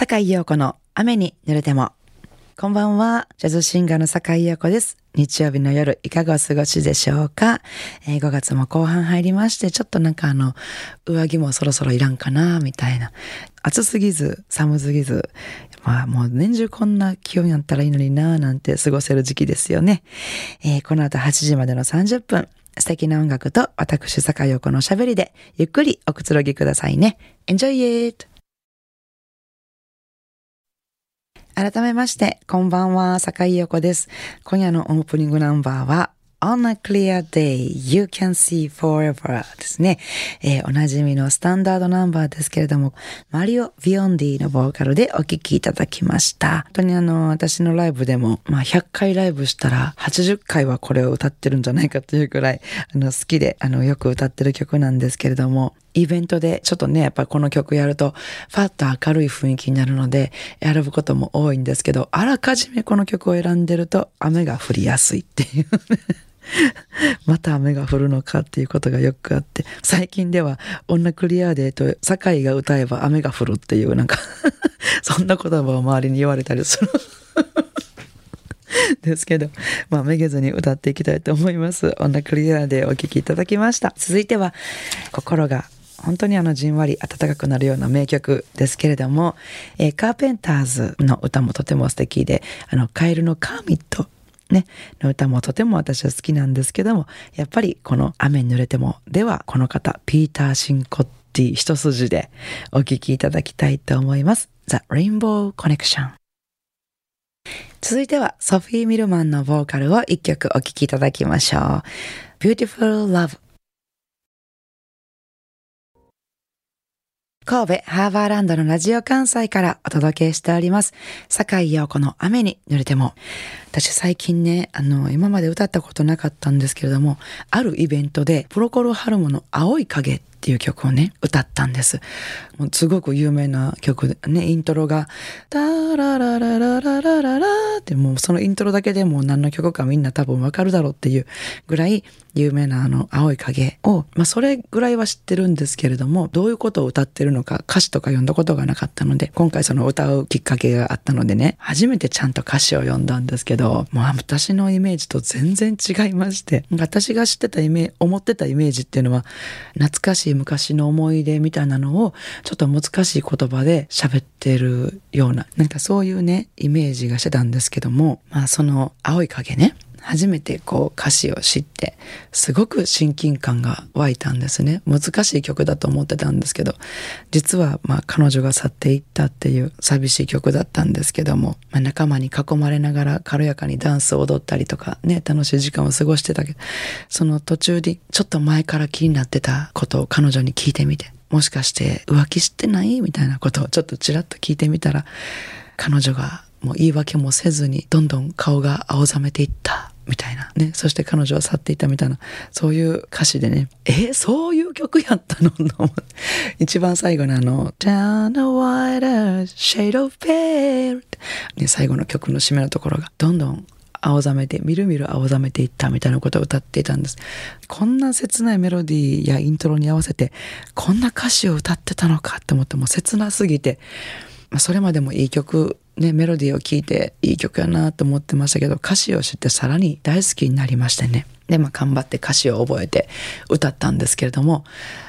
坂井陽子の雨に濡れても。こんばんは。ジャズシンガーの坂井陽子です。日曜日の夜、いかがお過ごしでしょうか、えー、?5 月も後半入りまして、ちょっとなんかあの、上着もそろそろいらんかな、みたいな。暑すぎず、寒すぎず、まあもう年中こんな気温やったらいいのにな、なんて過ごせる時期ですよね。えー、この後8時までの30分、素敵な音楽と私、坂井陽子の喋りで、ゆっくりおくつろぎくださいね。Enjoy it! 改めまして、こんばんは、坂井陽子です。今夜のオープニングナンバーは、On a clear day, you can see forever ですね。えー、おなじみのスタンダードナンバーですけれども、マリオ・ビヨンディのボーカルでお聴きいただきました。本当にあの、私のライブでも、まあ、100回ライブしたら、80回はこれを歌ってるんじゃないかというくらい、あの、好きで、あの、よく歌ってる曲なんですけれども、イベントでちょっとね、やっぱこの曲やると、ファッと明るい雰囲気になるので、選ぶことも多いんですけど、あらかじめこの曲を選んでると、雨が降りやすいっていうね また雨が降るのかっていうことがよくあって、最近では女クリアデーと酒井が歌えば雨が降るっていうなんか そんな言葉を周りに言われたりする ですけど、まあ、めげずに歌っていきたいと思います。女クリアでお聴きいただきました。続いては、心が本当にあのじんわり暖かくなるような名曲ですけれども、えー、カーペンターズの歌もとても素敵で、あの、カエルのカーミットね、の歌もとても私は好きなんですけども、やっぱりこの雨に濡れてもではこの方、ピーター・シンコッティ一筋でお聴きいただきたいと思います。The Rainbow Connection。続いてはソフィー・ミルマンのボーカルを一曲お聴きいただきましょう。Beautiful Love 神戸ハーバーランドのラジオ関西からお届けしております。坂井陽子の雨に濡れても。私最近ね、あの、今まで歌ったことなかったんですけれども、あるイベントでプロコルハルモの青い影っていう曲をね、歌ったんです。もうすごく有名な曲でね、イントロが、タララララララララってもうそのイントロだけでもう何の曲かみんな多分わかるだろうっていうぐらい有名なあの青い影を、まあそれぐらいは知ってるんですけれども、どういうことを歌ってるのか歌詞とか読んだことがなかったので、今回その歌うきっかけがあったのでね、初めてちゃんと歌詞を読んだんですけど、もう私のイメージと全然違いまして、私が知ってたイメージ、思ってたイメージっていうのは、懐かしい昔の思い出みたいなのをちょっと難しい言葉で喋ってるようななんかそういうねイメージがしてたんですけどもまあその青い影ね。初めてこう歌詞を知ってすごく親近感が湧いたんですね。難しい曲だと思ってたんですけど実はまあ彼女が去っていったっていう寂しい曲だったんですけども、まあ、仲間に囲まれながら軽やかにダンスを踊ったりとかね楽しい時間を過ごしてたけどその途中でちょっと前から気になってたことを彼女に聞いてみてもしかして浮気してない？みたいなことをちょっとちらっと聞いてみたら彼女がもう言い訳もせずにどんどん顔が青ざめていった。みたいな。ね。そして彼女は去っていたみたいな。そういう歌詞でね。え？そういう曲やったの？一番最後のあの「Down a wider shade of pale」ね最後の曲の締めのところがどんどん青ざめて、みるみる青ざめていったみたいなことを歌っていたんです。こんな切ないメロディーやイントロに合わせて、こんな歌詞を歌ってたのかって思ってもう切なすぎて、まあ、それまでもいい曲ね、メロディーを聴いていい曲やなと思ってましたけど歌詞を知ってさらに大好きになりましてね。でまあ頑張って歌詞を覚えて歌ったんですけれども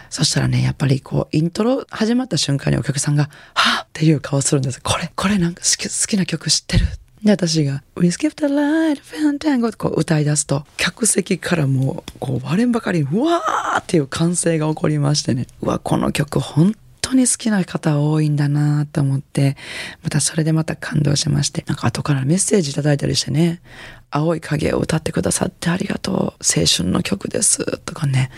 そしたらねやっぱりこうイントロ始まった瞬間にお客さんが「はっ!」っていう顔するんです。これこれなんか好き好きな曲知ってる。で、私が、We skip the light, fantango ってこう歌い出すと、客席からもう、こう割れんばかりに、うわーっていう歓声が起こりましてね、うわ、この曲本当に好きな方多いんだなと思って、またそれでまた感動しまして、なんか後からメッセージいただいたりしてね、青い影を歌ってくださってありがとう、青春の曲です、とかね、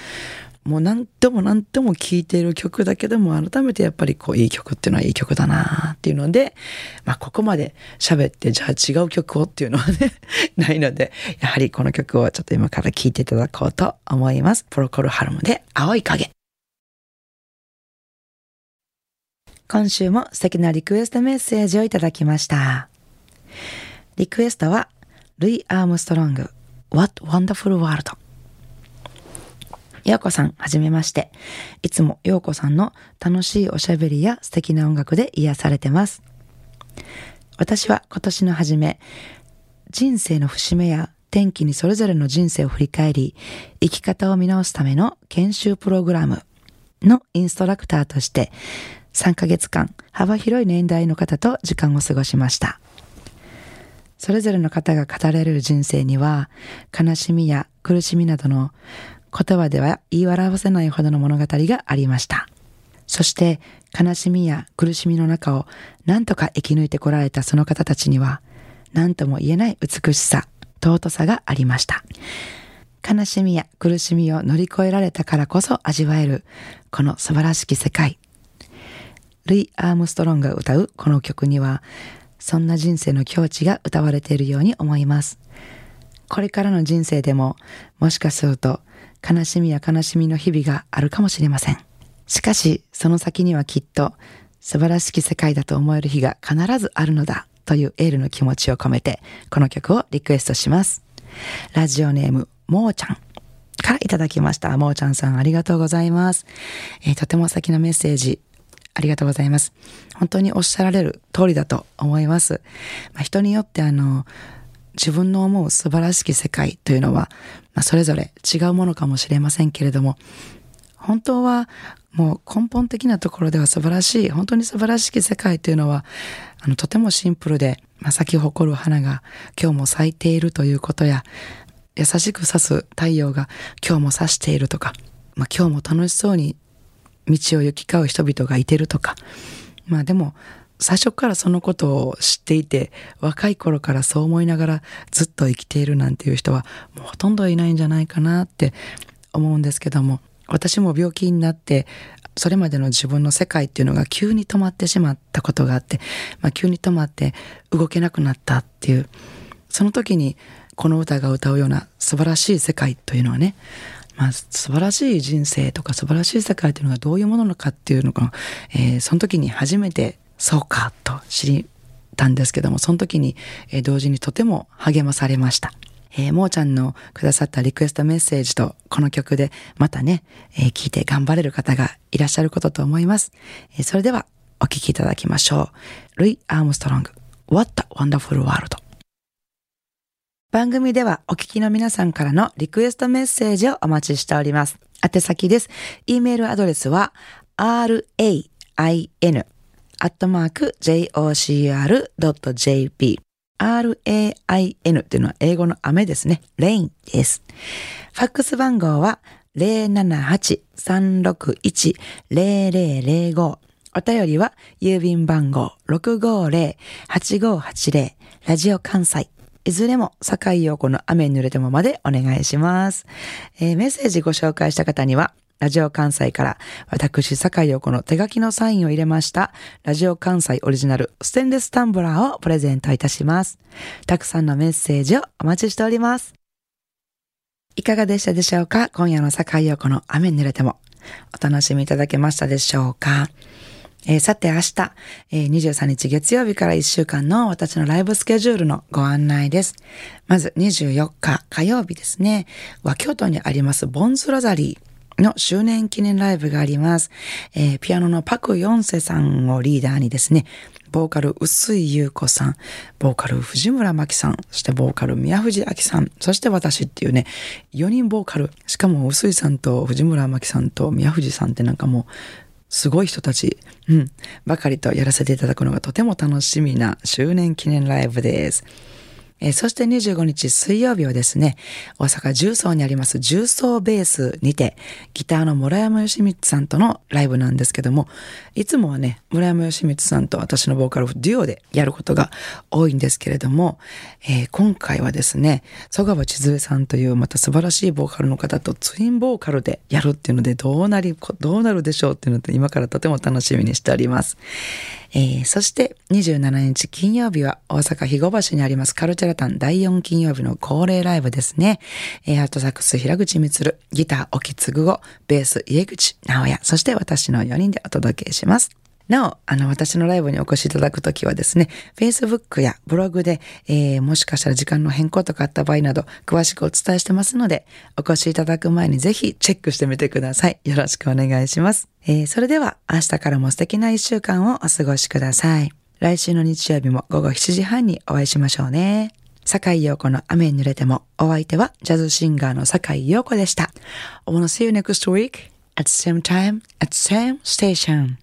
もう何度も何度も聴いている曲だけでも改めてやっぱりこういい曲っていうのはいい曲だなっていうので、まあここまで喋ってじゃあ違う曲をっていうのはね、ないので、やはりこの曲をちょっと今から聴いていただこうと思います。プロコルハルムで青い影。今週も素敵なリクエストメッセージをいただきました。リクエストは、ルイ・アームストロング、What Wonderful World。ようこさん、はじめまして。いつもようこさんの楽しいおしゃべりや素敵な音楽で癒されてます。私は今年の初め、人生の節目や転機にそれぞれの人生を振り返り、生き方を見直すための研修プログラムのインストラクターとして、3ヶ月間幅広い年代の方と時間を過ごしました。それぞれの方が語られる人生には、悲しみや苦しみなどの言葉では言い表せないほどの物語がありました。そして悲しみや苦しみの中を何とか生き抜いてこられたその方たちには何とも言えない美しさ、尊さがありました。悲しみや苦しみを乗り越えられたからこそ味わえるこの素晴らしき世界。ルイ・アームストロンが歌うこの曲にはそんな人生の境地が歌われているように思います。これからの人生でももしかすると悲しみや悲しみの日々があるかもしれません。しかし、その先にはきっと素晴らしき世界だと思える日が必ずあるのだというエールの気持ちを込めて、この曲をリクエストします。ラジオネーム、もーちゃんからいただきました。もーちゃんさんありがとうございます。えー、とても素敵なメッセージ、ありがとうございます。本当におっしゃられる通りだと思います。まあ、人によってあの、自分の思う素晴らしき世界というのは、まあ、それぞれ違うものかもしれませんけれども、本当はもう根本的なところでは素晴らしい、本当に素晴らしき世界というのは、あの、とてもシンプルで、まあ、咲き誇る花が今日も咲いているということや、優しく差す太陽が今日も差しているとか、まあ、今日も楽しそうに道を行き交う人々がいてるとか、まあでも、最初からそのことを知っていて、若い頃からそう思いながらずっと生きているなんていう人は、もうほとんどいないんじゃないかなって思うんですけども、私も病気になって、それまでの自分の世界っていうのが急に止まってしまったことがあって、まあ、急に止まって動けなくなったっていう、その時にこの歌が歌うような素晴らしい世界というのはね、まあ、素晴らしい人生とか素晴らしい世界というのがどういうものなのかっていうのが、えー、その時に初めてそうかと知りたんですけども、その時に、えー、同時にとても励まされました。えー、もーちゃんのくださったリクエストメッセージとこの曲でまたね、えー、聞いて頑張れる方がいらっしゃることと思います。えー、それではお聴きいただきましょう。ルイ・アームストロング、What a Wonderful World。番組ではお聞きの皆さんからのリクエストメッセージをお待ちしております。宛先です。e メールアドレスは rain アットマーク jocr.jp rain っていうのは英語の雨ですね。rain です。ファックス番号は078-361-0005お便りは郵便番号650-8580ラジオ関西いずれも、坂井陽子の雨に濡れてもまでお願いします。えー、メッセージご紹介した方には、ラジオ関西から私、坂井陽子の手書きのサインを入れました、ラジオ関西オリジナルステンレスタンブラーをプレゼントいたします。たくさんのメッセージをお待ちしております。いかがでしたでしょうか？今夜の坂井陽子の雨に濡れても。お楽しみいただけましたでしょうか？えー、さて明日、えー、23日月曜日から1週間の私のライブスケジュールのご案内です。まず24日火曜日ですね、和京都にありますボンズロザリー。の周年記念ライブがあります。えー、ピアノのパク・ヨンセさんをリーダーにですね、ボーカル薄井優子さん、ボーカル藤村真希さん、そしてボーカル宮藤明さん、そして私っていうね、4人ボーカル。しかも薄井さんと藤村真希さんと宮藤さんってなんかもう、すごい人たち、うん、ばかりとやらせていただくのがとても楽しみな周年記念ライブです。えー、そして25日水曜日はですね、大阪重曹にあります重曹ベースにて、ギターの村山義光さんとのライブなんですけども、いつもはね、村山義光さんと私のボーカルデュオでやることが多いんですけれども、えー、今回はですね、曽川千鶴さんというまた素晴らしいボーカルの方とツインボーカルでやるっていうので、どうなり、どうなるでしょうっていうので、今からとても楽しみにしております。えー、そして27日金曜日は大阪肥後橋にありますカルチャラタン第4金曜日の恒例ライブですね。えー、アートサックス平口光、ギター沖継子、ベース家口直也、そして私の4人でお届けします。なお、あの、私のライブにお越しいただくときはですね、Facebook やブログで、えー、もしかしたら時間の変更とかあった場合など、詳しくお伝えしてますので、お越しいただく前にぜひチェックしてみてください。よろしくお願いします。えー、それでは、明日からも素敵な一週間をお過ごしください。来週の日曜日も午後7時半にお会いしましょうね。坂井陽子の雨に濡れても、お相手はジャズシンガーの坂井陽子でした。I wanna see you next week at the same time at the same station.